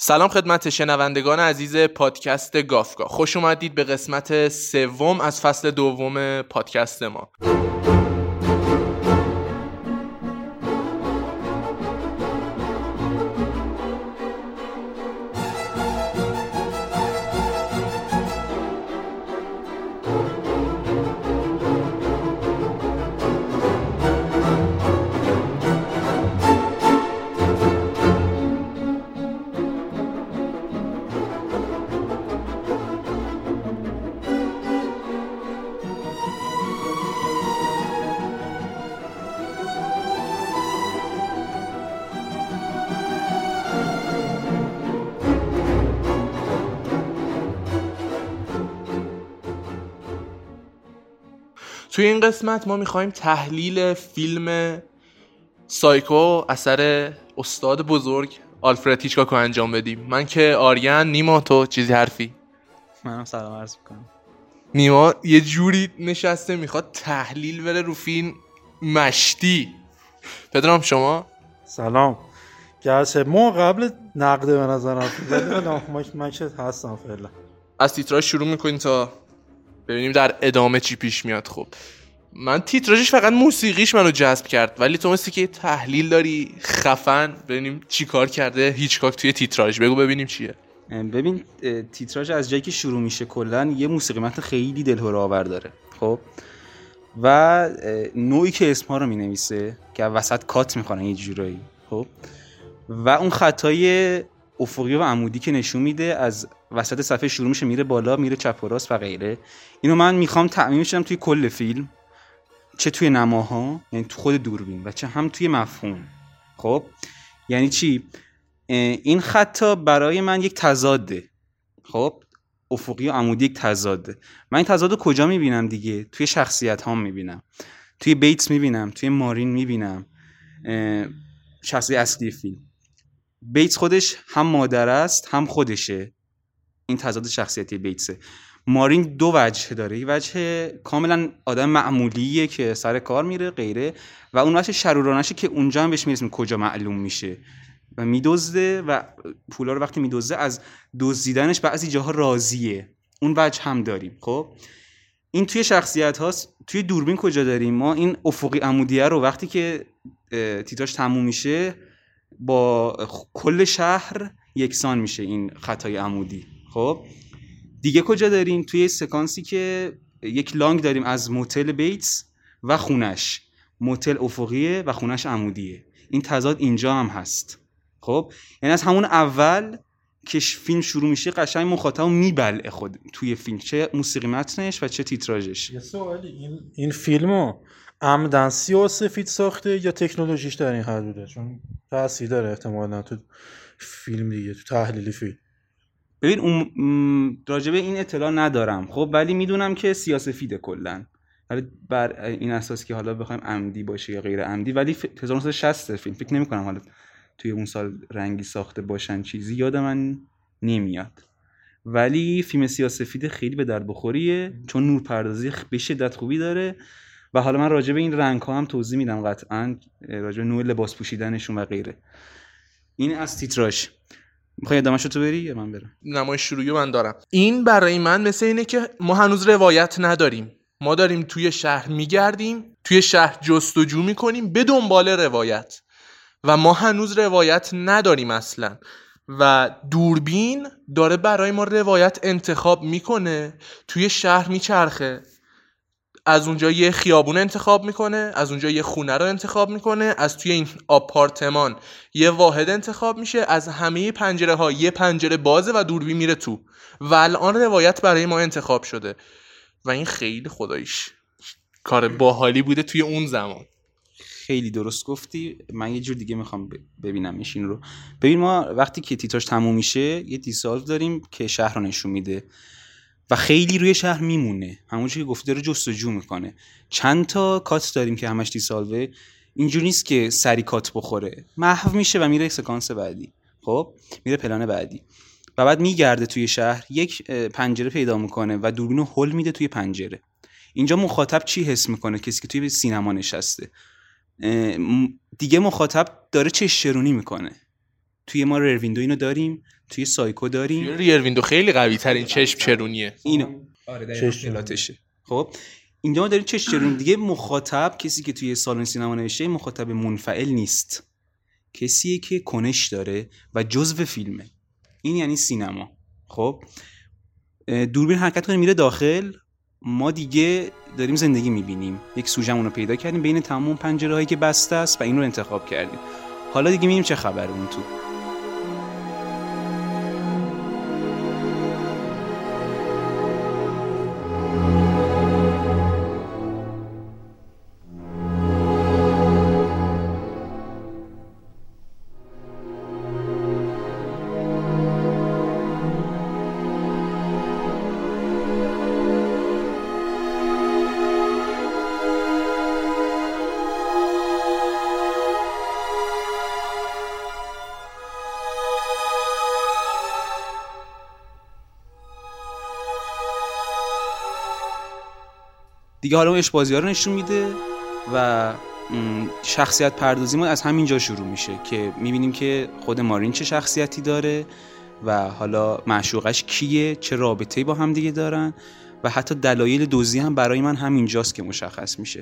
سلام خدمت شنوندگان عزیز پادکست گافگاه خوش اومدید به قسمت سوم از فصل دوم پادکست ما. توی این قسمت ما می‌خوایم تحلیل فیلم سایکو اثر استاد بزرگ آلفرد هیچکاکو انجام بدیم. من که آریان نیما تو چیزی حرفی؟ منم سلام عرض می‌کنم. نیما یه جوری نشسته می‌خواد تحلیل بره رو فیلم مشتی. پدرام شما؟ سلام. گرچه ما قبل نقده به نظرم من من که هستم فعلا. از تیتراژ شروع می‌کنیم تا ببینیم در ادامه چی پیش میاد. خب من تیتراژش فقط موسیقیش منو جذب کرد ولی تو مثل که تحلیل داری خفن ببینیم چی کار کرده هیچکاک توی تیتراژ بگو ببینیم چیه. ببین تیتراژ از جایی که شروع میشه کلا یه موسیقی متن خیلی دلهور آور داره. خب؟ و نوعی که اسمها رو می‌نویسه که وسط کات می‌کنن یه جورایی. خب؟ و اون خطای افقی و عمودی که نشون میده از وسط صفحه شروع میشه میره بالا میره چپ و راست و غیره. اینو من می‌خوام تعمیمش توی کل فیلم. چه توی نماها یعنی تو خود دوربین و چه هم توی مفهوم. خب؟ یعنی چی؟ این خطا برای من یک تضاده. خب؟ افقی و عمودی یک تضاده. من این تضاد کجا می‌بینم دیگه؟ توی شخصیت ها می‌بینم. توی بیتس می‌بینم. توی مارین می‌بینم. شخصیت اصلی فیلم. بیتس خودش هم مادر است هم خودشه. این تضاد شخصیتی بیتسه. مارین دو وجه داره. یه وجه کاملا آدم معمولیه که سر کار میره غیره. و اون وجه شرورانشه که اونجا هم بهش می‌رسیم کجا معلوم میشه. و میدزده و پولا رو وقتی میدزده از دزدیدنش بعضی جاها راضیه. اون وجه هم داریم. خب؟ این توی شخصیت هاست. توی دوربین کجا داریم؟ ما این افقی عمودیه رو وقتی که تیتراش تموم میشه با کل شهر یکسان میشه این خطای عمودی. خب. دیگه کجا داریم؟ توی سکانسی که یک لانگ داریم از موتل بیتس و خونش. موتل افقیه و خونش عمودیه. این تضاد اینجا هم هست. خب. یعنی از همون اول که فیلم شروع میشه قشنگ مخاطب میبلعه خود توی فیلم. چه موسیقی متنش و چه تیتراژش. یه سوالی. این این فیلمو عمدن و سفید ساخته یا تکنولوژیش در این حدوده چون تاثیر داره احتمالا تو فیلم دیگه تو تحلیلی فیلم. ببین اون راجبه این اطلاع ندارم. خب ولی می‌دونم که سیاسفیده ولی بر این اساس که حالا بخوایم عمدی باشه یا غیر عمدی ولی 1960 فیلم. فکر نمی کنم حالا توی اون سال رنگی ساخته باشن چیزی. یاد من نمیاد. ولی فیلم سیاسفید خیلی به درد بخوریه چون نور پردازی به شدت خوبی داره. و حالا من راجع به این رنگ ها هم توضیح میدم قطعا راجع به نوع لباس پوشیدنشون و غیره. این از تیتراش می‌خوای ادامه تو بری یا من برم؟ نمای شروعی من دارم. این برای من مثل اینه که ما هنوز روایت نداریم. ما داریم توی شهر میگردیم توی شهر جستجو می‌کنیم به دنبال روایت. و ما هنوز روایت نداریم اصلا. و دوربین داره برای ما روایت انتخاب می‌کنه توی شهر میچرخه. از اونجا یه خیابون انتخاب می‌کنه از اونجا یه خونه رو انتخاب می‌کنه از توی این آپارتمان یه واحد انتخاب میشه از همه پنجره ها یه پنجره بازه و دوربین میره تو. و الان روایت برای ما انتخاب شده. و این خیلی خداییش کار باحالی بوده توی اون زمان. خیلی درست گفتی. من یه جور دیگه می‌خوام ببینم این رو. ببین ما وقتی که تیتراژ تموم میشه یه دیسالو داریم که شهر رو نشون میده. و خیلی روی شهر میمونه. همون که گفتی داره جستجو می‌کنه. چند تا کات داریم که همش دیسالوه اینجوری نیست که سری کات بخوره. محو میشه و میره سکانس بعدی. خب؟ میره پلان بعدی. و بعد میگرده توی شهر. یک پنجره پیدا می‌کنه و دوربینو هل میده توی پنجره. اینجا مخاطب چی حس می‌کنه؟ کسی که توی سینما نشسته. دیگه مخاطب داره چشم چرونی می‌کنه. توی ما Rear Window اینو داریم توی سایکو داریم. Rear Window خیلی قوی ترین چشم چرونیه. اینو. آره چشم خب اینجا ما داریم چشم چرونی دیگه مخاطب کسی که توی سالن سینما نشسته مخاطب منفعل نیست. کسیه که کنش داره و جزو فیلمه. این یعنی سینما. خب دوربین حرکت کنه میره داخل. ما دیگه داریم زندگی می‌بینیم. یک سوژمون رو پیدا کردیم بین تمام پنجره هایی که بسته است و این رو انتخاب کردیم. حالا دیگه می‌بینیم چه خبر اون تو. دیگه حالا اون اشبازی ها رو نشون میده و شخصیت پردازی ما از همینجا شروع میشه که می‌بینیم که خود مارین چه شخصیتی داره و حالا معشوقش کیه چه رابطه‌ای با هم دیگه دارن و حتی دلایل دزدی هم برای من همینجاست که مشخص میشه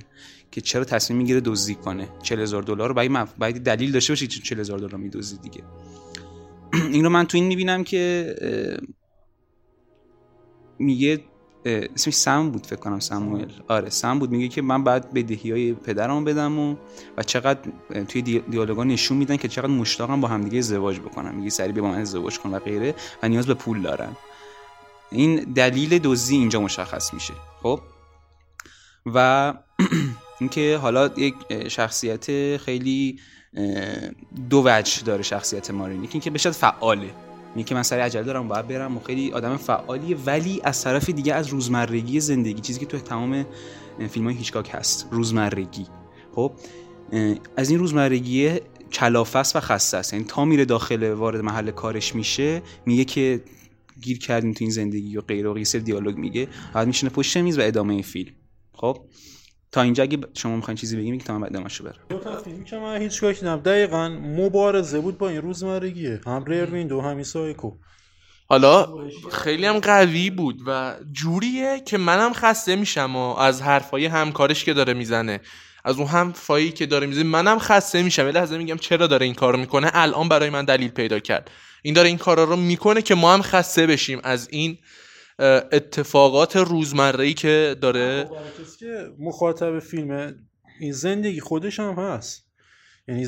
که چرا تصمیم می‌گیره دزدی کنه. 40000 دلار رو باید دلیل داشته باشه که 40000 دلار میدزدی دیگه. این رو من تو این می‌بینم که میگه اسمش سم بود فکر کنم ساموئل آره سم بود. میگه که من بعد بدهی های پدرم بدم و و چقدر توی دیالوگا نشون میدن که چقدر مشتاقم با همدیگه ازدواج بکنم میگه سری به من ازدواج کن و غیره و نیاز به پول دارن. این دلیل دزدی اینجا مشخص میشه. خب؟ و اینکه حالا یک شخصیت خیلی دو وجه داره شخصیت مارین اینکه بشه فعاله. میگه که من سری عجله دارم باید برم و خیلی آدم فعالیه. ولی از طرف دیگه از روزمرگی زندگی چیزی که تو تمام فیلم های هیچکاک هست روزمرگی. خب از این روزمرگی کلافست و خسته است یعنی تا میره داخل وارد محل کارش میشه میگه که گیر کردیم تو این زندگی و غیره و دیالوگ میگه. بعد میشینه پشت میز و ادامه فیلم. خب تا اینجا اگه شما می‌خواین چیزی بگیم تا من بعد دمشو برم دو تا فیلمی که من هیچ کاری نم دقیقا مبارزه بود با این روزمرگیه. هم ریروین دو همی سایکو حالا خیلی هم قوی بود و جوریه که منم خسته میشم و از حرفای همکارش که داره می‌زنه. از اون هم فایی که داره می‌زنه منم خسته میشم. یه لحظه میگم چرا داره این کارو می‌کنه؟ الان برای من دلیل پیدا کرد. این داره این کارا رو می‌کنه که ما هم خسته بشیم از این اتفاقات روزمره که داره. کسی که مخاطب فیلم این زندگی خودش هم هست. یعنی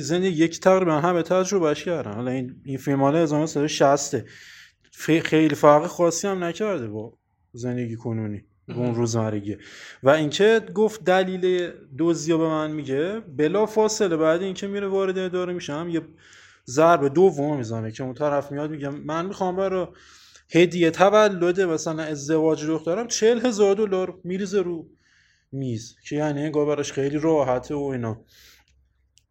زندگی یک تقریبا همه تجربهش کردن. حالا این این فیلم ها 1960 خیلی فرق خاصی هم نکرده با زندگی کنونی اون روزمرگی. و اینکه گفت دلیل دوزیا به من میگه بلا فاصله بعد اینکه میره وارد اداره میشه هم یه ضربه دوم می‌زنه که اون طرف میاد میگه من می‌خوام برای هدیه تولد مثلا ازدواج دخترم چهل هزار دلار میریزه رو میز که یعنی انگار براش خیلی راحته و اینا.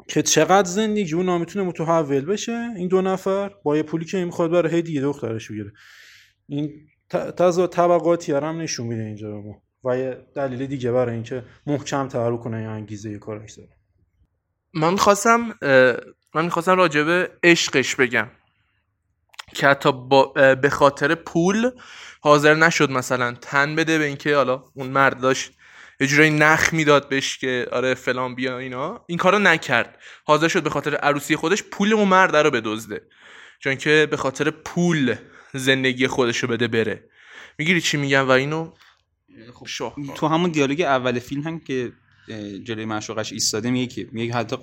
که چقدر زندگی اونا می‌تونه متحول بشه؟ این دو نفر با یه پولی که می‌خواد برای هدیه دخترش بگیره. این تضاد طبقاتی هم نشون میده اینجا به ما. و یه دلیل دیگه برای اینکه محکم تر کنه یا انگیزه یه کارش داره. من می‌خواستم من می‌خواستم راجبه عشقش بگم. که حتی به خاطر پول حاضر نشد مثلا تن بده به اینکه حالا اون مرد داشت یه جورایی نخ می‌داد بهش که آره فلان بیا اینا. این کارو نکرد. حاضر شد به خاطر عروسی خودش پول اون مرد رو بدزده. چون که به خاطر پول زندگی خودش رو بده بره. می‌گیری چی میگم و اینو؟ خب تو همون دیالوگ اول فیلم هم که جلوی معشوقش ایستاده میگه که میگه حتی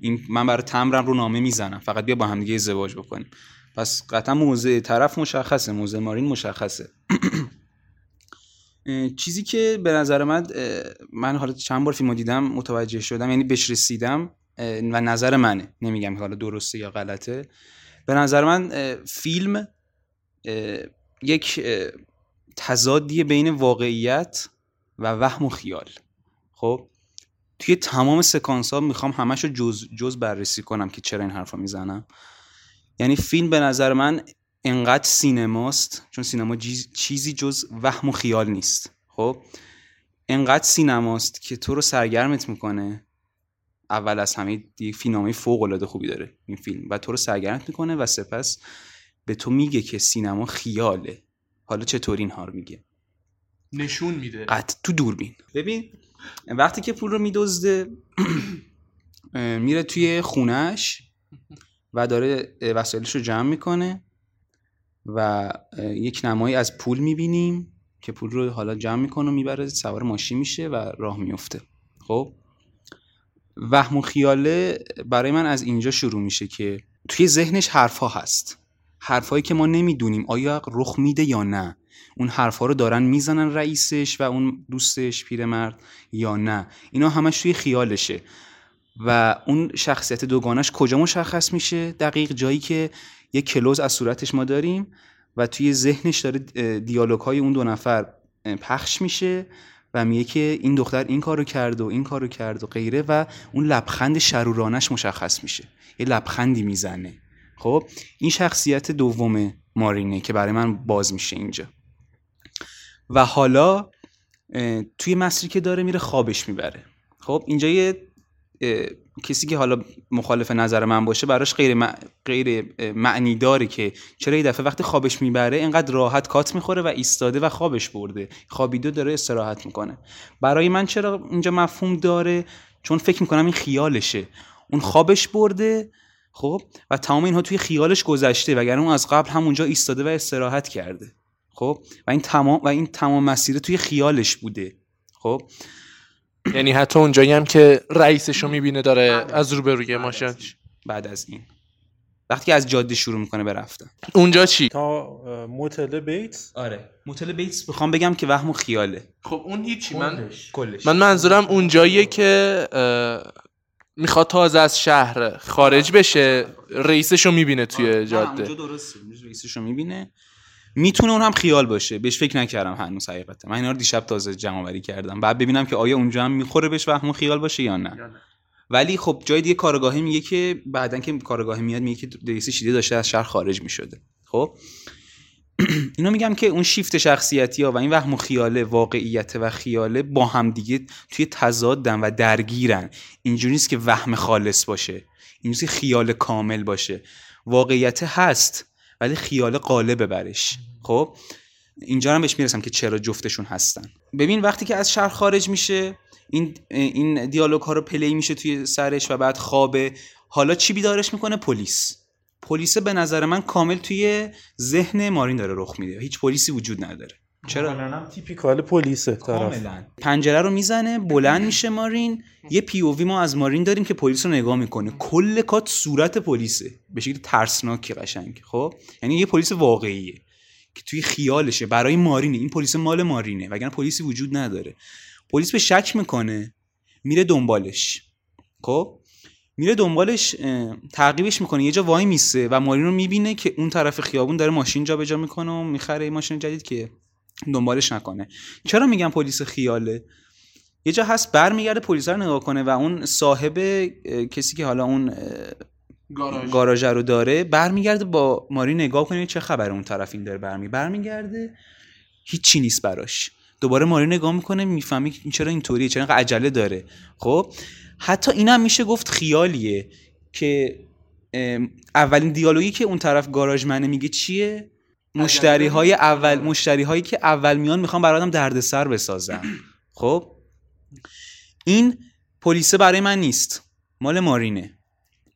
این من برای تمرم رو نامه می‌زنم. فقط بیا با هم دیگه ازدواج بکنیم. پس قطعا موضع طرف مشخصه موضع مارین مشخصه. چیزی که به نظر من من حالا چند بار فیلمو دیدم متوجه شدم یعنی بهش رسیدم و نظر منه. نمیگم حالا درسته یا غلطه. به نظر من فیلم یک تضادی بین واقعیت و وهم و خیال. خب؟ توی تمام سکانس ها می‌خوام همش رو جز, جز بررسی کنم که چرا این حرفا می‌زنم. یعنی فیلم به نظر من انقدر سینماست چون سینما چیزی جز وهم و خیال نیست. خب؟ انقدر سینماست که تو رو سرگرمت می‌کنه. اول از همه یک فیلمنامه فوق العاده خوبی داره این فیلم و تو رو سرگرمت می‌کنه و سپس به تو میگه که سینما خیاله. حالا چطور اینها رو میگه؟ نشون میده. قط تو دوربین. ببین وقتی که پول رو میدزده میره توی خونش و داره وسایلش رو جمع می‌کنه و یک نمایی از پول می‌بینیم که پول رو حالا جمع می‌کنه و می‌بره سوار ماشین میشه و راه میفته خب؟ وهم و خیاله برای من از اینجا شروع میشه که توی ذهنش حرفها هست. حرفهایی که ما نمی‌دونیم آیا رخ میده یا نه. اون حرفها رو دارن می‌زنن رئیسش و اون دوستش پیرمرد یا نه. اینا همش توی خیالشه. و اون شخصیت دوگانش کجا مشخص میشه؟ دقیق جایی که یک کلوز از صورتش ما داریم و توی ذهنش داره دیالوگ های اون دو نفر پخش میشه و میگه که این دختر این کارو کرد و این کارو کرد و غیره و اون لبخند شرورانش مشخص میشه. یه لبخندی می‌زنه. خب؟ این شخصیت دوم مارینه که برای من باز میشه اینجا. و حالا توی مسیری که داره میره خوابش می‌بره. خب؟ اینجا یه کسی که حالا مخالف نظر من باشه براش غیر, غیر معنی داره که چرا یه دفعه وقتی خوابش می‌بره اینقدر راحت کات می‌خوره و ایستاده و خوابش برده. خوابیدو داره استراحت می‌کنه. برای من چرا اینجا مفهوم داره؟ چون فکر می‌کنم این خیالشه. اون خوابش برده خب؟ و تمام اینها توی خیالش گذشته وگرنه اون از قبل همونجا ایستاده و استراحت کرده. خب؟ و این تمام و این تمام مسیر توی خیالش بوده. خب؟ یعنی حتی اونجایی هم که رئیسش رو می‌بینه داره از روبروی ماشین بعد از این. وقتی که از جاده شروع می‌کنه به رفتن. اونجا چی؟ تا موتل بیتس؟ آره. موتل بیتس بخوام بگم که وهم و خیاله. خب اون هیچی من کلش. من منظورم اونجاییه که می‌خواد تازه از شهر خارج بشه رئیسش رو می‌بینه توی جاده. اونجا درسته. رئیسش رو می‌بینه. می‌تونه اون هم خیال باشه. بهش فکر نکردم هنوز حقیقتا. من اینا رو دیشب تازه جمع آوری کردم. بعد ببینم که آیا اونجا هم می‌خوره بهش وهم خیال باشه یا نه. ولی خب جای دیگه کارگاهی میگه که بعدا که کارگاهی میاد میگه که رئیس شیده داشته از شهر خارج می‌شده. خب؟ اینو میگم که اون شیفت شخصیتی ها و این وهم و خیاله واقعیت و خیاله با هم دیگه توی تضادن و درگیرن. اینجوری نیست که وهم خالص باشه. اینجوری خیال کامل باشه. واقعیت هست. ولی خیال غالب برش. خب؟ اینجا هم بهش می‌رسم که چرا جفتشون هستن. ببین وقتی که از شهر خارج میشه این این دیالوگ ها رو play میشه توی سرش و بعد خوابه. حالا چی بیدارش می‌کنه؟ پلیس. پلیس به نظر من کامل توی ذهن مارین داره رخ میده. هیچ پلیسی وجود نداره. چرا؟ typical پلیسه کاملا. پنجره رو می‌زنه بلند میشه مارین. یه پی او وی ما از مارین داریم که پلیس رو نگاه می‌کنه. کل کات صورت پلیسه. به شکل ترسناکی قشنگ. خب؟ یعنی یه پلیس واقعیه که توی خیالشه. برای مارینه. این پلیس مال مارینه. وگرنه پلیسی وجود نداره. پلیس به شک می‌کنه. میره دنبالش. خب؟ میره دنبالش تعقیبش می‌کنه. یه جا وای میسه و مارین رو می‌بینه که اون طرف خیابون داره ماشین جابجا می‌کنه و می‌خره ماشین جدید که دنبالش نکنه. چرا میگم پلیس خیاله؟ یه جا هست برمیگرده پلیس رو نگاه کنه و اون صاحب کسی که حالا اون گاراژ. رو داره برمیگرده با ماری نگاه کنه چه خبر اون طرف این داره برمی برمیگرده. هیچی نیست براش. دوباره ماری نگاه می‌کنه می‌فهمی چرا اینطوریه چرا عجله داره. خب؟ حتی اینم میشه گفت خیالیه که اولین دیالوگی که اون طرف گاراژ منه میگه چیه؟ مشتری های اول مشتری هایی که اول میان می‌خوان برای آدم دردسر بسازن. خب؟ این پلیسه برای من نیست. مال مارینه.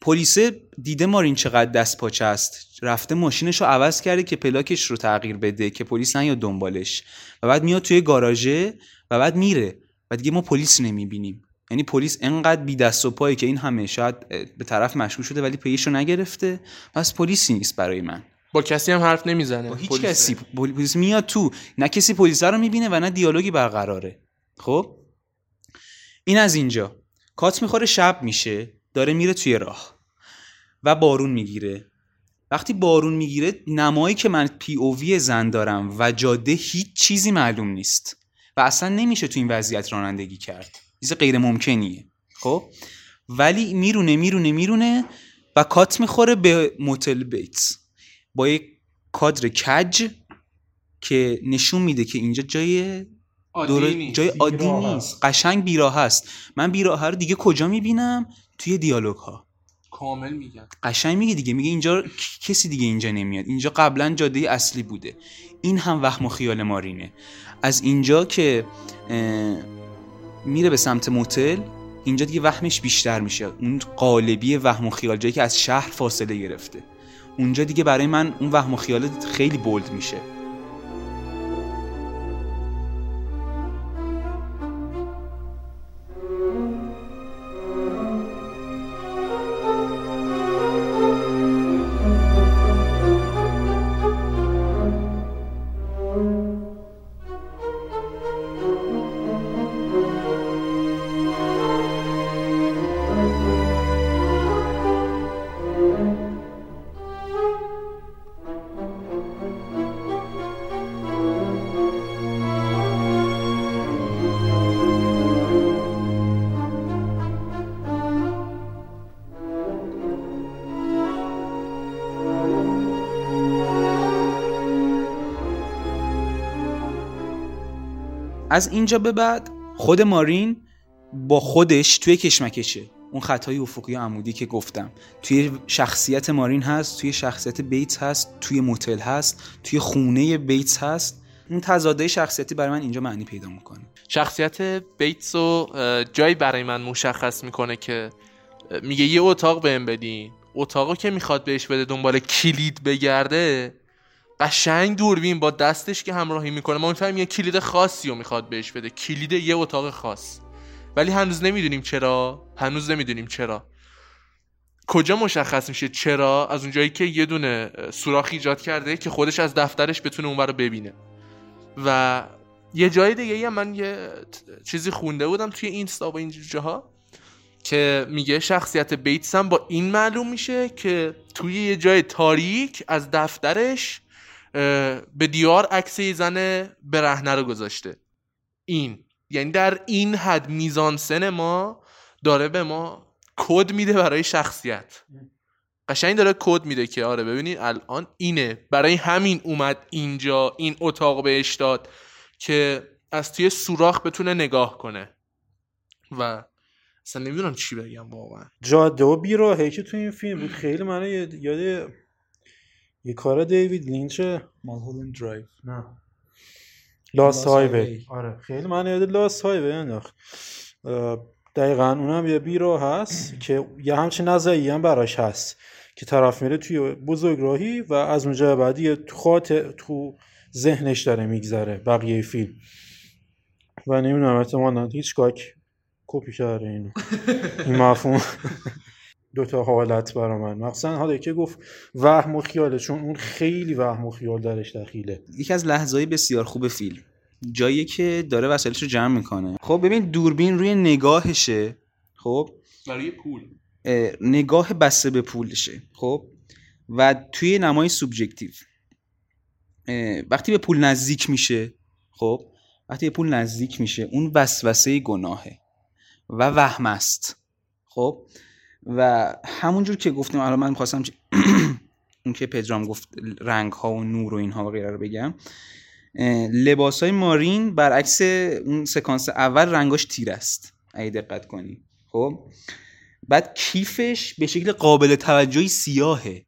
پلیسه دیده مارین چقدر دست پاچه است. رفته ماشینش رو عوض کرده که پلاکش رو تغییر بده که پلیس نیاد دنبالش. و بعد میاد توی گاراژه و بعد میره. و دیگه ما پلیس نمی‌بینیم. یعنی پلیس انقدر بی دست و پایی که این همه شاید به طرف مشغول شده ولی پیش رو نگرفته. پس پلیسی نیست برای من. با کسی هم حرف نمی‌زنه. با هیچ. کسی. پلیس میاد تو نه کسی پلیس رو می‌بینه و نه دیالوگی برقراره. خب؟ این از اینجا. کات می‌خوره شب میشه داره میره توی راه و بارون می‌گیره. وقتی بارون می‌گیره نمایی که من پی او وی زن دارم و جاده هیچ چیزی معلوم نیست و اصلا نمیشه تو این وضعیت رانندگی کرد. چیز غیر ممکنیه. خب؟ ولی میرونه میرونه میرونه و کات می‌خوره به موتل بیتس. با یک کادر کج که نشون میده که اینجا جای دوره جای عادی بیراه نیست. قشنگ بیراه هست. من بیراه رو دیگه کجا می‌بینم؟ توی دیالوگ ها کامل میگن. قشنگ میگه دیگه. میگه اینجا کسی دیگه اینجا نمیاد. اینجا قبلا جاده اصلی بوده. این هم وهم و خیال مارینه. از اینجا که میره به سمت موتل اینجا دیگه وهمش بیشتر میشه. اون قالبی وهم و خیال جایی که از شهر فاصله گرفته. اونجا دیگه برای من اون وهم و خیال خیلی بولد میشه. از اینجا به بعد خود مارین با خودش توی کشمکشه. اون خطای افقی و عمودی که گفتم. توی شخصیت مارین هست توی شخصیت بیتس هست توی موتل هست توی خونه بیتس هست. اون تضاده شخصیتی برای من اینجا معنی پیدا می‌کنه. شخصیت بیتس رو جایی برای من مشخص می‌کنه که میگه یه اتاق بهم بدین. اتاقو که می‌خواد بهش بده دنبال کلید بگرده قشنگ دوربین با دستش که همراهی می‌کنه. ما می‌فهمیم یه کلید خاصی رو می‌خواد بهش بده. کلید یه اتاق خاص. ولی هنوز نمی‌دونیم چرا. هنوز نمی‌دونیم چرا. کجا مشخص میشه چرا؟ از اونجایی که یه دونه سوراخ ایجاد کرده که خودش از دفترش بتونه اون رو ببینه. و یه جای دیگه من یه چیزی خونده بودم توی اینستا و اینجور جاها که میگه شخصیت بیتس هم با این معلوم میشه که توی یه جای تاریک از دفترش به دیار عکس زن برهنه رو گذاشته. این. یعنی در این حد میزانسن ما داره به ما کد میده برای شخصیت. قشنگ داره کد میده که آره ببینید الان اینه. برای همین اومد اینجا این اتاق بهش داد که از توی سوراخ بتونه نگاه کنه. و اصلا نمی‌دونم چی بگم واقعا. جاده و بیراهه که تو این فیلم. بود خیلی من یاد یه کار دیوید لینچه Mulholland Drive. نه. لاست Lost هایوی. آره. خیلی من یاد Lost Highway انداخت. دقیقا اونم یه بیرو هست که یه همچین نظری هم براش هست که طرف میره توی بزرگراهی و از اونجا بعد یه تو خاطر تو ذهنش داره میگذره بقیه فیلم. و نمی‌دونم احتمالا هیچکاک کپی کرده اینو. این مفهوم. دوتا حالت برا من. مخصوصا حالا که گفت وهم و خیاله چون اون خیلی وهم و خیال درش دخیله. یکی از لحظه‌های بسیار خوب فیلم جایی که داره وسایلش رو جمع می‌کنه. خب ببین دوربین روی نگاهشه. خب؟ برای پول. اه، نگاه بسته به پولشه. خب؟ و توی نمای سوبژکتیو وقتی به پول نزدیک میشه خب؟ وقتی به پول نزدیک میشه اون وسوسه گناهه و وهم است. خب؟ و همونجور که گفتیم الان من می‌خواستم اون که پدرام گفت رنگ ها و نور و اینها و غیره رو بگم. لباس های مارین برعکس اون سکانس اول رنگاش تیر است اگه دقت کنی. خب؟ بعد کیفش به شکل قابل توجهی سیاهه.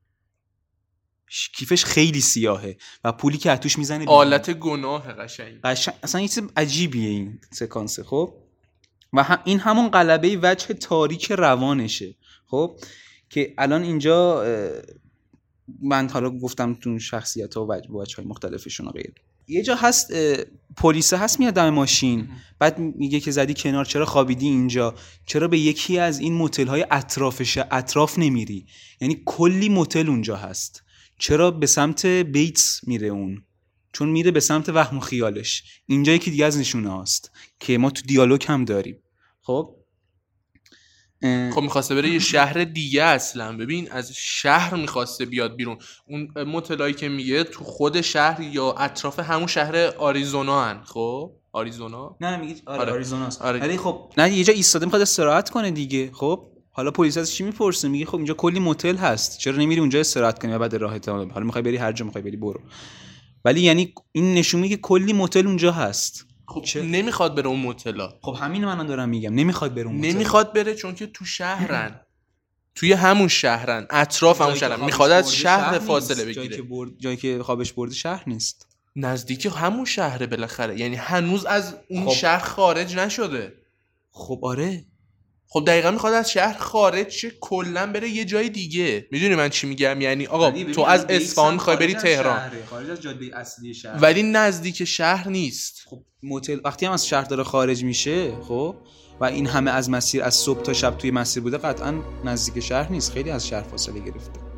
کیفش خیلی سیاهه و پولی که اتوش می‌زنه. آلت گناه قشنگ. قشنگ اصلا یه چیز عجیبیه این سکانس خب؟ و هم این همون قلبه وجه تاریک روانشه. خب که الان اینجا من حالا گفتم تو شخصیت ها و وجه های مختلفشون و غیره. یه جا هست پلیس هست میاد دم ماشین. بعد میگه که زدی کنار چرا خوابیدی اینجا؟ چرا به یکی از این موتل های اطرافش اطراف نمیری؟ یعنی کلی موتل اونجا هست. چرا به سمت بیتس میره اون؟ چون میره به سمت وهم و خیالش. اینجا یکی دیگه از نشونه هاست که ما تو دیالوگ هم داریم. خب؟ خب می‌خواسته بره یه شهر دیگه اصلا. ببین از شهر می‌خواسته بیاد بیرون. اون مطلعی که میگه تو خود شهر یا اطراف همون شهر آریزونا هن. خب؟ آریزونا؟ نه میگه آره, آره. آریزوناست آره. ولی خب نه یه جا ایستاده می‌خواد استراحت کنه دیگه. خب؟ حالا پلیس از چی می‌پرسه؟ میگه خب اینجا کلی موتل هست. چرا نمیری اونجا استراحت کنی و بعد راحت حالا می‌خوای بری هر جا می‌خوای بری برو. ولی یعنی این نشون میده که کلی موتل اونجا هست. خب چه؟ نمی‌خواد بره اون موتلا خب همین من دارم میگم. نمی‌خواد بره اون. نمی‌خواد بره چون که تو شهرن. توی همون شهرن. اطراف همون جایی شهرن. می‌خواد از شهر نیست. فاصله جایی بگیره. که, برد... جایی که خوابش برده شهر نیست. نزدیک همون شهره بالاخره. یعنی هنوز از اون خب. شهر خارج نشده. خب آره. خب دقیقا می‌خواد از شهر خارج شه کلا بره یه جای دیگه. می‌دونی من چی میگم؟ یعنی آقا تو از اصفهان می‌خوای بری تهران. خارج از جاده اصلی شهر. ولی نزدیک شهر نیست. خب موتل وقتی هم از شهر داره خارج میشه خب و این همه از مسیر از صبح تا شب توی مسیر بوده قطعا نزدیک شهر نیست. خیلی از شهر فاصله گرفته.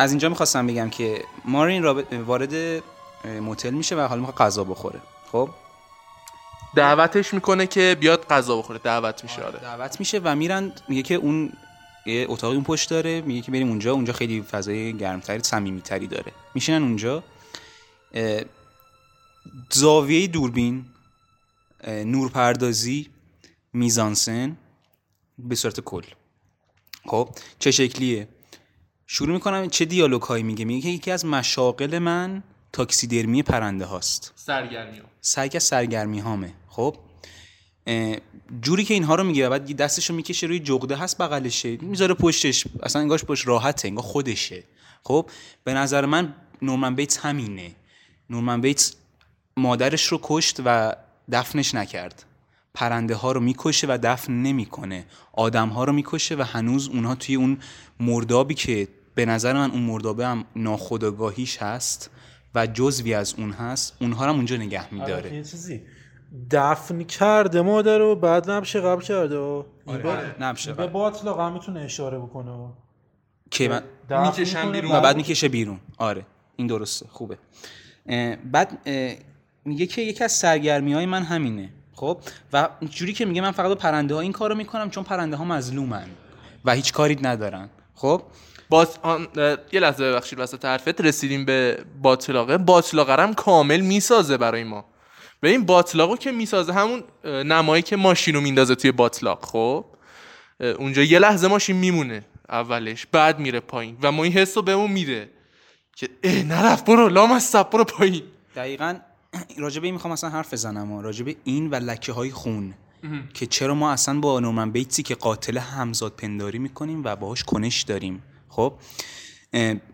از اینجا می‌خواستم بگم که مارین وارد موتل میشه و حالا می‌خواد غذا بخوره. خب؟ دعوتش می‌کنه که بیاد غذا بخوره. دعوت میشه آره دعوت میشه و میرن میگه که اون یه اتاقی اون پشت داره میگه که بریم اونجا. اونجا خیلی فضای گرمتری صمیمیتری داره. میشینن اونجا. زاویه دوربین نورپردازی میزانسن به صورت کل. خب؟ چه شکلیه؟ شروع می‌کنم چه دیالوگ هایی میگه. میگه که یکی از مشاغل من تاکسیدرمی پرنده هاست. سرگرمی سعی از سرگرمی هامه خب جوری که اینها رو میگه بعد دستش رو می‌کشه روی جغده هست بغلشه. می‌ذاره پشتش. اصلا انگاش پشت راحته انگار خودشه. خب؟ به نظر من نورمن بیتس همینه. نورمن بیتس مادرش رو کشت و دفنش نکرد. پرنده ها رو می‌کشه و دفن نمی‌کنه. آدم ها رو می‌کشه و هنوز اونها توی اون مردابی که به نظر من اون مردابه هم ناخودآگاهیش هست و جزوی از اون هست اونها رو هم اونجا نگه میداره. آره، یه چیزی. دفن کرده مادر رو بعد نبش قبل کرده و این به- نبشه. به باطلاق هم می‌تونه اشاره بکنه و که من می‌کشن بیرون. و بعد می‌کشه بیرون. آره این درسته خوبه. اه، بعد میگه که یکی از سرگرمی های من همینه خب؟ و جوری که میگه من فقط با پرنده ها این کارو می‌کنم چون پرنده ها مظلومن و هیچ کاری ندارن خب؟ باز آن یه لحظه ببخشید وسط حرفت رسیدیم به باطلاقه. باطلاقه هم کامل می‌سازه برای ما. ببین باطلاقو که می‌سازه همون نمایی که ماشین رو میندازه توی باطلاق خب؟ اونجا یه لحظه ماشین میمونه اولش بعد میره پایین و ما این حس رو بهمون میده که اه نرفت برو لام از برو پایین. دقیقا راجبه این می‌خوام اصلا حرف بزنم راجبه این و لکه های خون که چرا ما اصلا با نورمن بیتسی که قاتل همزاد پنداری می‌کنیم و باهاش کنش داریم. خب؟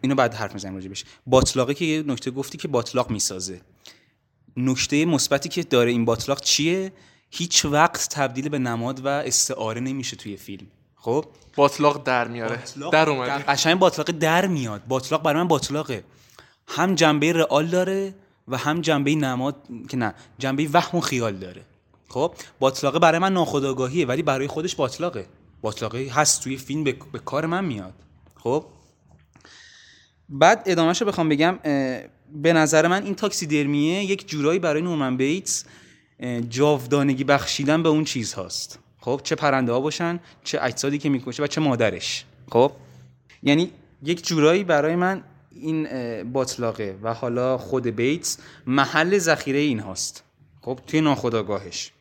اینو بعد حرف می‌زنیم راجبش باطلاقه که یه نکته گفتی که باطلاق می‌سازه. نکته مثبتی که داره این باطلاق چیه؟ هیچ وقت تبدیل به نماد و استعاره نمیشه توی فیلم. خب؟ باطلاق در میاره. در اومده. قشنگ باطلاق در میاد. باطلاق برای من باطلاقه. هم جنبه رئال داره و هم جنبه نماد که نه جنبه وهم و خیال داره. خب؟ باطلاقه برای من ناخودآگاهیه ولی برای خودش باطلاقه. باطلاقه هست توی فیلم به, به کار من میاد. خب. بعد ادامهش رو بخوام بگم به نظر من این تاکسیدرمیه یک جورایی برای نورمن بیتس جاودانگی بخشیدن به اون چیز هاست. خب چه پرنده ها باشن چه اجسادی که می‌کشه و چه مادرش. خب یعنی یک جورایی برای من این باطلاقه و حالا خود بیتس محل ذخیره این هاست. خب توی ناخودآگاهش.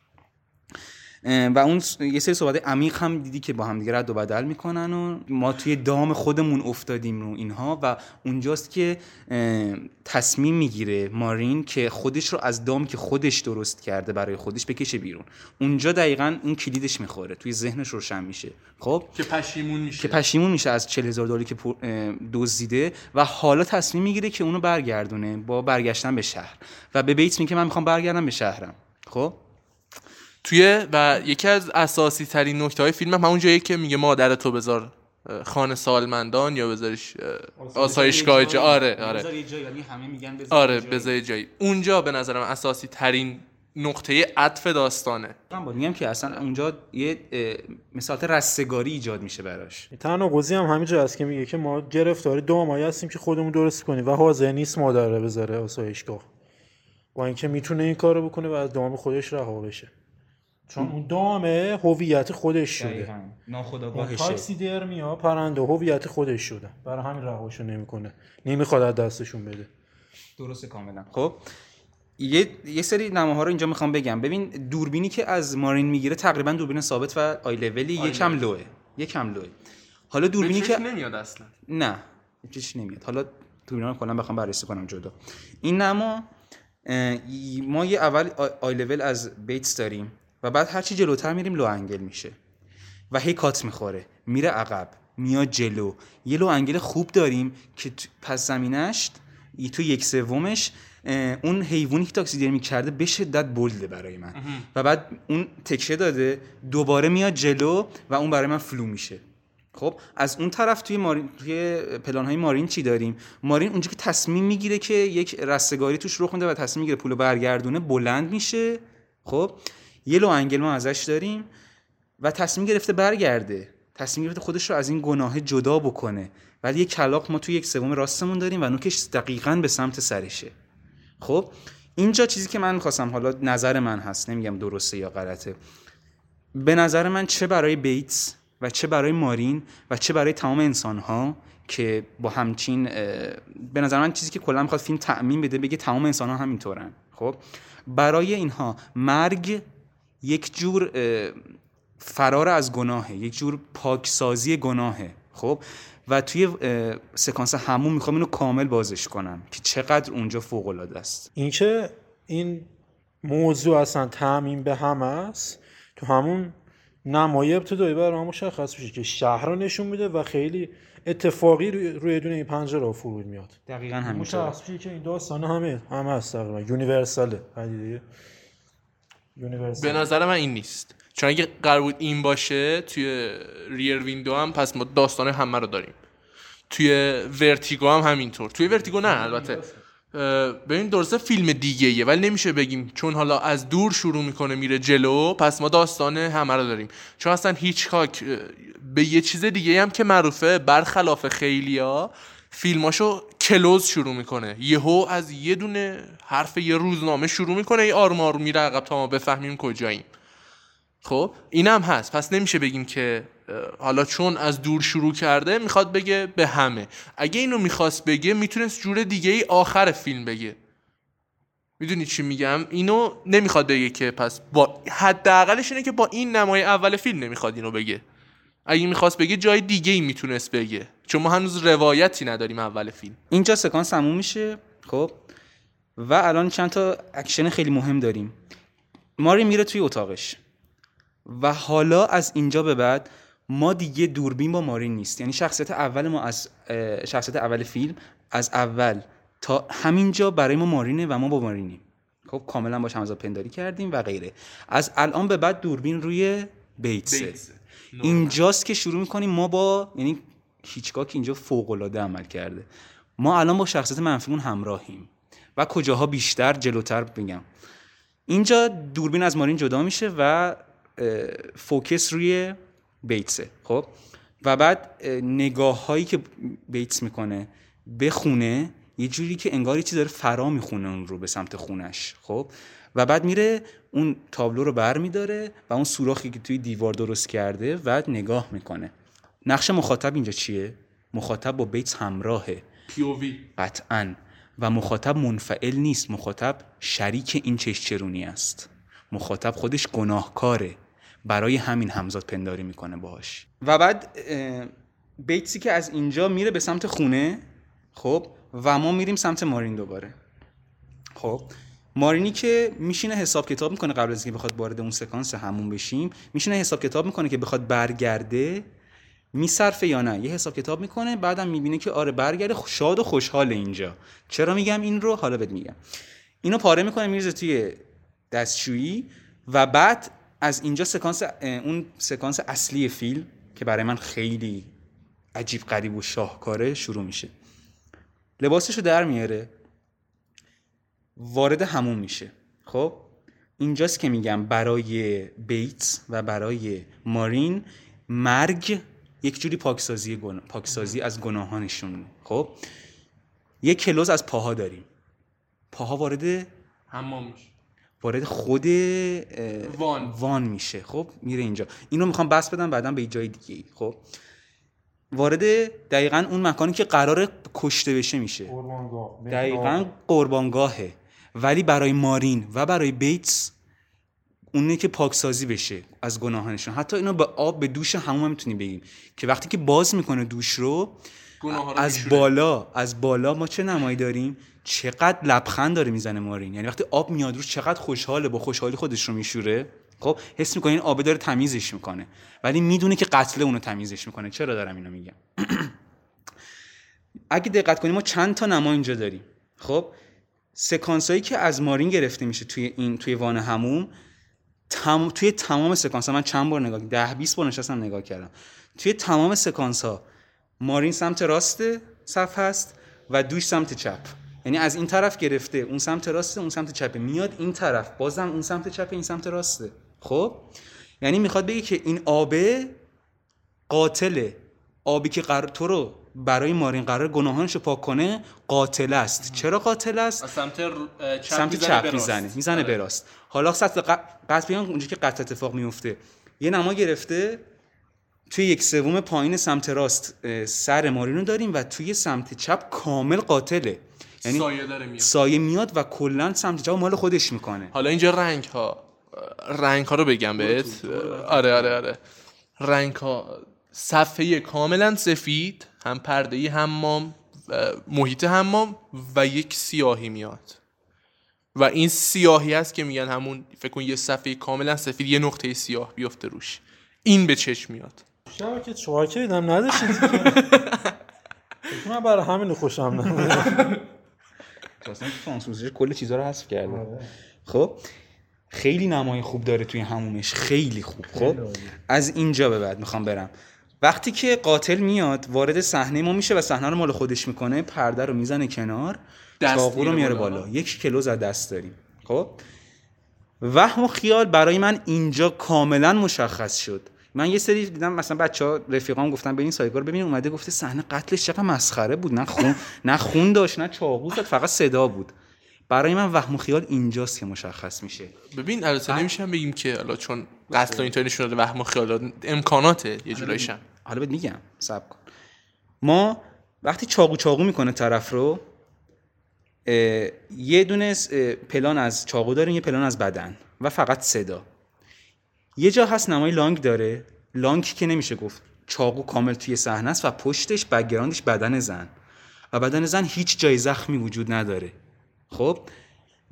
و اون یه سری صحبت عمیق هم دیدی که با هم دیگه رد و بدل می‌کنن و ما توی دام خودمون افتادیم رو اینها و اونجاست که تصمیم می‌گیره مارین که خودش رو از دام که خودش درست کرده برای خودش بکشه بیرون. اونجا دقیقا اون کلیدش می‌خوره توی ذهنش روشن میشه. خب؟ که پشیمون میشه. که پشیمون میشه از 40 هزار دلاری که دزدیده و حالا تصمیم می‌گیره که اونو برگردونه با برگشتن به شهر. و به بیت میگه من می‌خوام برگردم به شهرم. خب؟ توی و یکی از اساسی ترین نکته های فیلم هم اون جایی که میگه مادر تو بذار خانه سالمندان یا بذارش آسایشگاه جا. آره آره. آره بذاری جایی. اونجا به نظرم اساسی ترین نقطه عطف داستانه. من میگم که اصلا اونجا یه مثالت رستگاری ایجاد میشه براش. تنها قضیه هم همینجا هست که میگه که ما گرفتاری دو ماه هستیم که خودمون درست کنیم و حاضر نیست مادر رو بذاره آسایشگاه. با اینکه می‌تونه این کارو بکنه و از دام خودش رها بشه. چون اون دامه هویت خودش شده. ناخداگاهشه تاکسی درمیا پرنده هویت خودش شده. برای همین رهاشو نمی‌کنه. نمی‌خواد از دستشون بده. درسته کاملا. خب یه یه سری نماها رو اینجا می‌خوام بگم. ببین دوربینی که از مارین می‌گیره تقریبا دوربین ثابت و آی لولی یکم low ه یکم low ه حالا دوربینی که نمیاد اصلا. نه چیزی نمیاد. حالا دوربینا رو کلا بخوام بررسی کنم جدا. این نما ما یه اول آی لول از بیتس داریم. و بعد هرچی جلوتر میریم low angle میشه. و هی کات می‌خوره. میره عقب. میاد جلو. یه low angle خوب داریم که پس زمینش تو یک سومش اون حیوانی که تاکسیدرمی کرده به شدت bold ه برای من. و بعد اون تکیه داده دوباره میاد جلو و اون برای من فلو میشه. خب از اون طرف توی مارین توی پلان های مارین چی داریم؟ مارین اونجا که تصمیم می‌گیره که یک رستگاری توش رخ میده و تصمیم می‌گیره پولو برگردونه بلند میشه. خب یه low angle ما ازش داریم و تصمیم گرفته برگرده. تصمیم گرفته خودش رو از این گناه جدا بکنه. ولی یه کلاق ما توی یک سوم راستمون داریم و نوکش دقیقا به سمت سرشه. خب اینجا چیزی که من می‌خواستم حالا نظر من هست نمیگم درسته یا غلطه. به نظر من چه برای بیتس و چه برای مارین و چه برای تمام انسان ها که با همچین به نظر من چیزی که کلا می‌خواد فیلم تعمین بده بگه تمام انسان ها همینطورن. خب برای اینها مرگ یک جور فرار از گناهه یک جور پاکسازی گناهه خب؟ و توی سکانس همون می‌خوام اینو کامل بازش کنم که چقدر اونجا فوق العاده است اینکه این موضوع اصلا تعمین به هم است. تو همون نمای ابتدایی برای مشخص میشه که شهر رو نشون میده و خیلی اتفاقی روی دونه این پنجره فرود میاد. دقیقا همین مشخص میشه که این داستان همه همه هست تقریبا. universal ه به نظر من این نیست. چون اگه قرار بود این باشه توی Rear Window هم پس ما داستان همه رو داریم. توی Vertigo هم همینطور. توی Vertigo نه البته. ببین درسته فیلم دیگه ایه ولی نمیشه بگیم چون حالا از دور شروع می‌کنه میره جلو پس ما داستان همه رو داریم. چون اصلا هیچکاک به یه چیز دیگه هم که معروفه برخلاف خیلیا فیلماشو کلوز شروع می‌کنه. یهو از یه دونه حرف یه روزنامه شروع می‌کنه. یه آروم میره عقب. تا ما بفهمیم کجاییم. خب اینم هست. پس نمیشه بگیم که حالا چون از دور شروع کرده می‌خواد بگه به همه. اگه اینو می‌خواست بگه می‌تونست جور دیگه ای آخر فیلم بگه. می‌دونی چی میگم؟ اینو نمی‌خواد بگه که پس با حداقلش اینه که با این نمای اول فیلم نمی‌خواد اینو بگه. اگه می‌خواست بگه جای دیگه ای می‌تونست بگه. چون ما هنوز روایتی نداریم اول فیلم. اینجا سکانس تموم میشه خب؟ و الان چند تا اکشن خیلی مهم داریم. ماری میره توی اتاقش. و حالا از اینجا به بعد ما دیگه دوربین با مارین نیست. یعنی شخصیت اول ما از شخصیت اول فیلم از اول تا همینجا برای ما مارینه و ما با مارینیم. خب کاملا باش همزاد پنداری کردیم و غیره. از الان به بعد دوربین روی بیتسه, اینجاست که شروع می‌کنیم ما با یعنی هیچگاه که اینجا فوق العاده عمل کرده. ما الان با شخصیت منفیمون همراهیم. و کجاها بیشتر جلوتر بگم. اینجا دوربین از مارین جدا میشه و فوکس روی بیتسه. خب؟ و بعد نگاه هایی که بیتس می‌کنه به خونه یه جوری که انگاری چیزی داره فرا می‌خونه اون رو به سمت خونش. خب؟ و بعد میره اون تابلو رو بر میداره و اون سوراخی که توی دیوار درست کرده و نگاه می‌کنه. نقش مخاطب اینجا چیه؟ مخاطب با بیتس همراهه. پیووی قطعا. و مخاطب منفعل نیست. مخاطب شریک این چشچرونی است. مخاطب خودش گناهکاره. برای همین همزاد پنداری می‌کنه باهاش. و بعد بیتسی که از اینجا میره به سمت خونه خب؟ و ما میریم سمت مارین دوباره. خب؟ مارینی که میشینه حساب کتاب می‌کنه قبل از اینکه بخواد وارد اون سکانس همون بشیم میشینه حساب کتاب می‌کنه که بخواد برگرده میصرفه یا نه؟ یه حساب کتاب می‌کنه بعدم می‌بینه که آره برگرده شاد و خوشحال اینجا. چرا میگم این رو؟ حالا بهت میگم. اینو پاره می‌کنه میرزه توی دستشویی و بعد از اینجا سکانس اون سکانس اصلی فیلم که برای من خیلی عجیب غریب و شاهکاره شروع میشه. لباسشو در میاره. وارد همون میشه. خب؟ اینجاست که میگم برای بیتس و برای مارین مرگ یک جوری پاکسازی گنا... پاکسازی از گناهانشون. خب؟ یک کلوز از پاها داریم. پاها وارد حمام میشه. وارد خود اه، وان. وان میشه. خب؟ میره اینجا. اینو می‌خوام بس بدم بعدا به یه جای دیگه ای. خب؟ وارد دقیقا اون مکانی که قرار کشته بشه میشه. قربانگاه. دقیقا قربانگاهه. ولی برای مارین و برای بیتس اونه که پاکسازی بشه از گناهانشون. حتی اینو به آب به دوش همون هم می‌تونیم بگیم که وقتی که باز می‌کنه دوش رو رو از. بالا از بالا ما چه نمایی داریم؟ چقدر لبخند داره می‌زنه مارین. یعنی وقتی آب میاد روش چقدر خوشحاله با خوشحالی خودش رو میشوره. خب حس می‌کنه این آبه داره تمیزش می‌کنه. ولی می‌دونه که قتل اونو تمیزش می‌کنه. چرا دارم اینو میگم؟ اگه دقت کنیم ما چند تا نما اینجا داریم. خب سکانس هایی که از مارین گرفته میشه توی این توی وان هموم تم... توی تمام سکانس ها من چند بار نگاه ده 20 بار نشستم نگاه کردم. توی تمام سکانس ها مارین سمت راست صف هست و دوش سمت چپ. یعنی از این طرف گرفته اون سمت راسته اون سمت چپه میاد این طرف بازم اون سمت چپه این سمت راسته خب؟ یعنی می‌خواد بگه که این آبه قاتله آبی که قرار تو رو برای مارین قرار گناهانش رو پاک کنه قاتل است. چرا قاتل است؟ سمت ر- چپ سمت می‌زنه چپ. می‌زنه می‌زنه آره. به راست. حالا سطح قطع بیان اونجا که قطع اتفاق میفته یه نما گرفته. توی یک سوم پایین سمت راست سر مارینو داریم و توی سمت چپ کامل قاتله. یعنی سایه داره میاد. سایه میاد و کلا سمت چپ مال خودش می‌کنه. حالا اینجا رنگ ها رنگ ها رو بگم بهت. آره آره آره. رنگ ها صفحه کاملا سفید. هم پرده حمام محیط حمام و یک سیاهی میاد. و این سیاهی است که میگن همون فکر کن یه صفحه کاملا سفید یه نقطه سیاه بیفته روش. این به چشم میاد. شبکه چواکه دیدم نداشتید من برای همین خوشم نمیاد. اصلا فرانسوزی کل چیزا رو حذف کرده خب خیلی نمای خوب داره توی همومش خیلی خوب. خب از اینجا به بعد می‌خوام برم. وقتی که قاتل میاد وارد صحنه ما میشه و صحنه رو مال خودش می‌کنه پرده رو می‌زنه کنار چاقو رو میاره بالا. بالا. یک کلو از دست داریم. خب؟ وهم و خیال برای من اینجا کاملا مشخص شد. من یه سری دیدم مثلا بچه ها رفیقام گفتن برین سایگار ببین اومده گفته صحنه قتلش چقدر مسخره بود. نه خون نه خون داشت نه چاقو زد فقط صدا بود. برای من وهم و خیال اینجاست که مشخص میشه. ببین البته نمیشه بگیم که حالا چون قتل اینطوری نشون داده وهم و خیالات امکاناته یه جورایش هم حالا بهت میگم صبر کن. ما وقتی چاقو چاقو می‌کنه طرف رو یه دونه پلان از چاقو داریم یه پلان از بدن و فقط صدا. یه جا هست نمای لانگ داره. لانگ که نمیشه گفت چاقو کامل توی صحنه است و پشتش بکگراندش بدن زن. و بدن زن هیچ جای زخمی وجود نداره. خب؟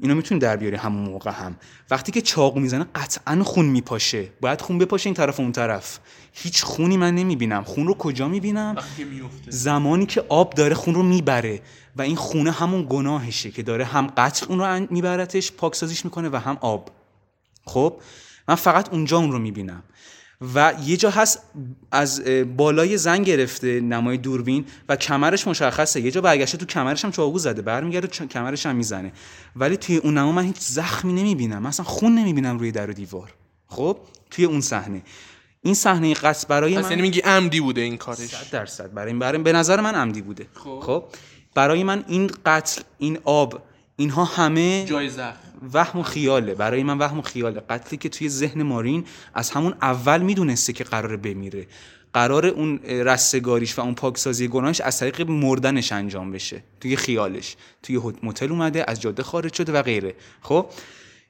اینو می‌تونی در بیاری همون موقع هم. وقتی که چاقو می‌زنه قطعا خون میپاشه. باید خون بپاشه این طرف و اون طرف. هیچ خونی من نمی‌بینم. خون رو کجا می‌بینم؟ زمانی که آب داره خون رو می‌بره و این خونه همون گناهشه که داره هم قتل اون رو میبرتش پاکسازیش می‌کنه و هم آب. خب؟ من فقط اونجا اون رو می‌بینم. و یه جا هست از بالای زن گرفته نمای دوربین و کمرش مشخصه. یه جا برگشته تو کمرش هم چاقو زده. برمیگرده کمرش هم می‌زنه. ولی توی اون نما من هیچ زخمی نمی‌بینم. من اصلا خون نمی‌بینم روی در و دیوار. خب؟ توی اون صحنه. این صحنه قصد برای من یعنی میگی عمدی بوده این کارش؟ صد درصد. برای این برای به نظر من عمدی بوده. خب. خب؟ برای من این قتل این آب اینها همه جای زخم. وهم و خیاله. برای من وهم و خیاله. قتلی که توی ذهن مارین از همون اول می‌دونسته که قراره بمیره. قرار اون رستگاریش و اون پاکسازی گناهش از طریق مردنش انجام بشه. توی خیالش. توی موتل اومده از جاده خارج شده و غیره. خب؟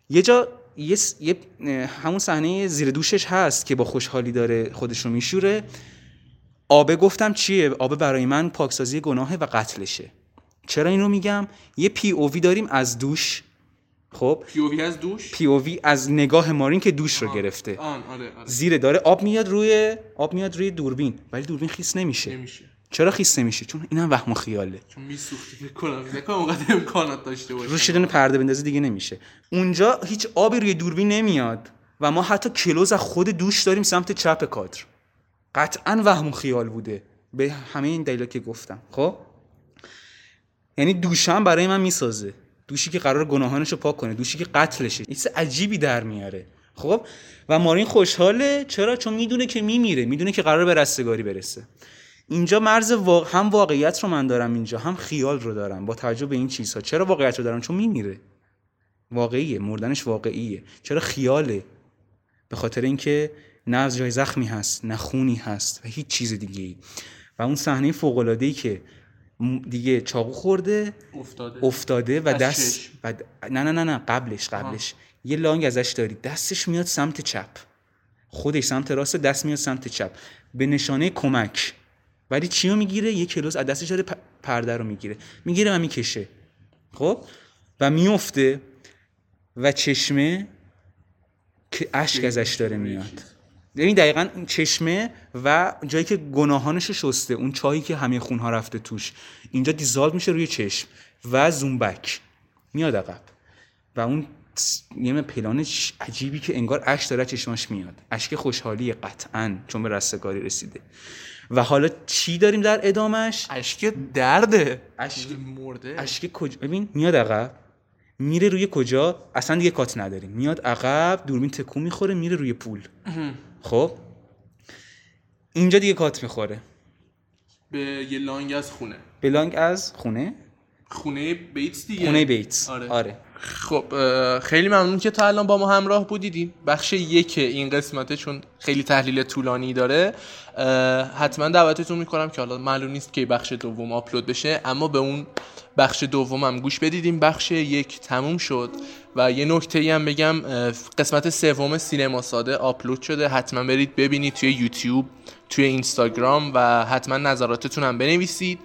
یه جا یه, یه همون صحنه زیر دوشش هست که با خوشحالی داره خودش رو میشوره. آبه گفتم چیه؟ آبه برای من پاکسازی گناهه و قتلشه. چرا این رو میگم؟ یه POV داریم از دوش خب؟ POV از دوش؟ POV از نگاه مارین که دوش رو گرفته. آن آره آره. زیر داره آب میاد روی آب میاد روی دوربین. ولی دوربین خیس نمیشه. نمیشه. چرا خیس نمیشه؟ چون اینم وهم و خیاله. چون میسوختی فکر کنم. فکر کنم اونقدر امکانات داشته باشه. روش دونه پرده بندازی دیگه نمیشه. اونجا هیچ آبی روی دوربین نمیاد و ما حتی close از خود دوش داریم سمت چپ کادر. قطعا وهم و خیال بوده. به همه این دلیلا که گفتم. خب؟ یعنی دوشم برای من می‌سازه. دوشی که قرار گناهانش رو پاک کنه دوشی که قتلشه. یه عجیبی در میاره. خب؟ و مارین خوشحاله. چرا؟ چون می‌دونه که میمیره. می‌دونه که قرار به رستگاری برسه. اینجا مرز وا... هم واقعیت رو من دارم اینجا هم خیال رو دارم. با توجه به این چیزها. چرا واقعیت رو دارم؟ چون میمیره. واقعیه. مردنش واقعیه. چرا خیاله؟ به خاطر اینکه نه از جای زخمی هست نه خونی هست و هیچ چیز دیگه ای و اون صحنه فوق العاده ای که دیگه چاقو خورده افتاده. افتاده و دست. و د- نه نه نه نه قبلش قبلش. یه لانگ ازش داری. دستش میاد سمت چپ. خودش سمت راست دست میاد سمت چپ. به نشانه کمک. ولی چی رو می‌گیره؟ یه کلوز از دستش داره پرده رو می‌گیره. می‌گیره و می‌کشه. خب؟ و میفته و چشمه که اشک ازش داره میاد. ببین دقیقا اون چشمه و جایی که گناهانش رو شسته اون چایی که همه خونها رفته توش اینجا دیزالو میشه روی چشم و زومبک. میاد عقب. و اون یه پلان عجیبی که انگار اشک داره از چشماش میاد. اشک خوشحالی قطعا چون به رستگاری رسیده. و حالا چی داریم در ادامش اشک درده. اشک مرده. اشک کجا؟ ببین میاد عقب. میره روی کجا؟ اصلا دیگه کات نداریم. میاد عقب دوربین تکون می‌خوره میره روی پول. خب؟ اینجا دیگه کات می‌خوره. به یه لانگ از خونه. بلانگ از خونه؟ خونه بیتس دیگه؟ خونه بیتس. آره. آره. خب خیلی ممنون که تا الان با ما همراه بودیدین بخش یک این قسمته چون خیلی تحلیل طولانی داره. حتما دعوتتون می‌کنم که حالا معلوم نیست که بخش دوم آپلود بشه اما به اون بخش دوم هم گوش بدیدیم. بخش یک تموم شد و یه نکته ای هم بگم قسمت سوم سینما ساده آپلود شده. حتما برید ببینید توی یوتیوب توی اینستاگرام و حتما نظراتتون هم بنویسید.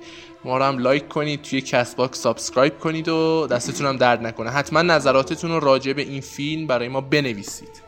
ما رو هم لایک کنید توی کست باکس subscribe کنید و دستتون هم درد نکنه. حتما نظراتتون رو راجع به این فیلم برای ما بنویسید.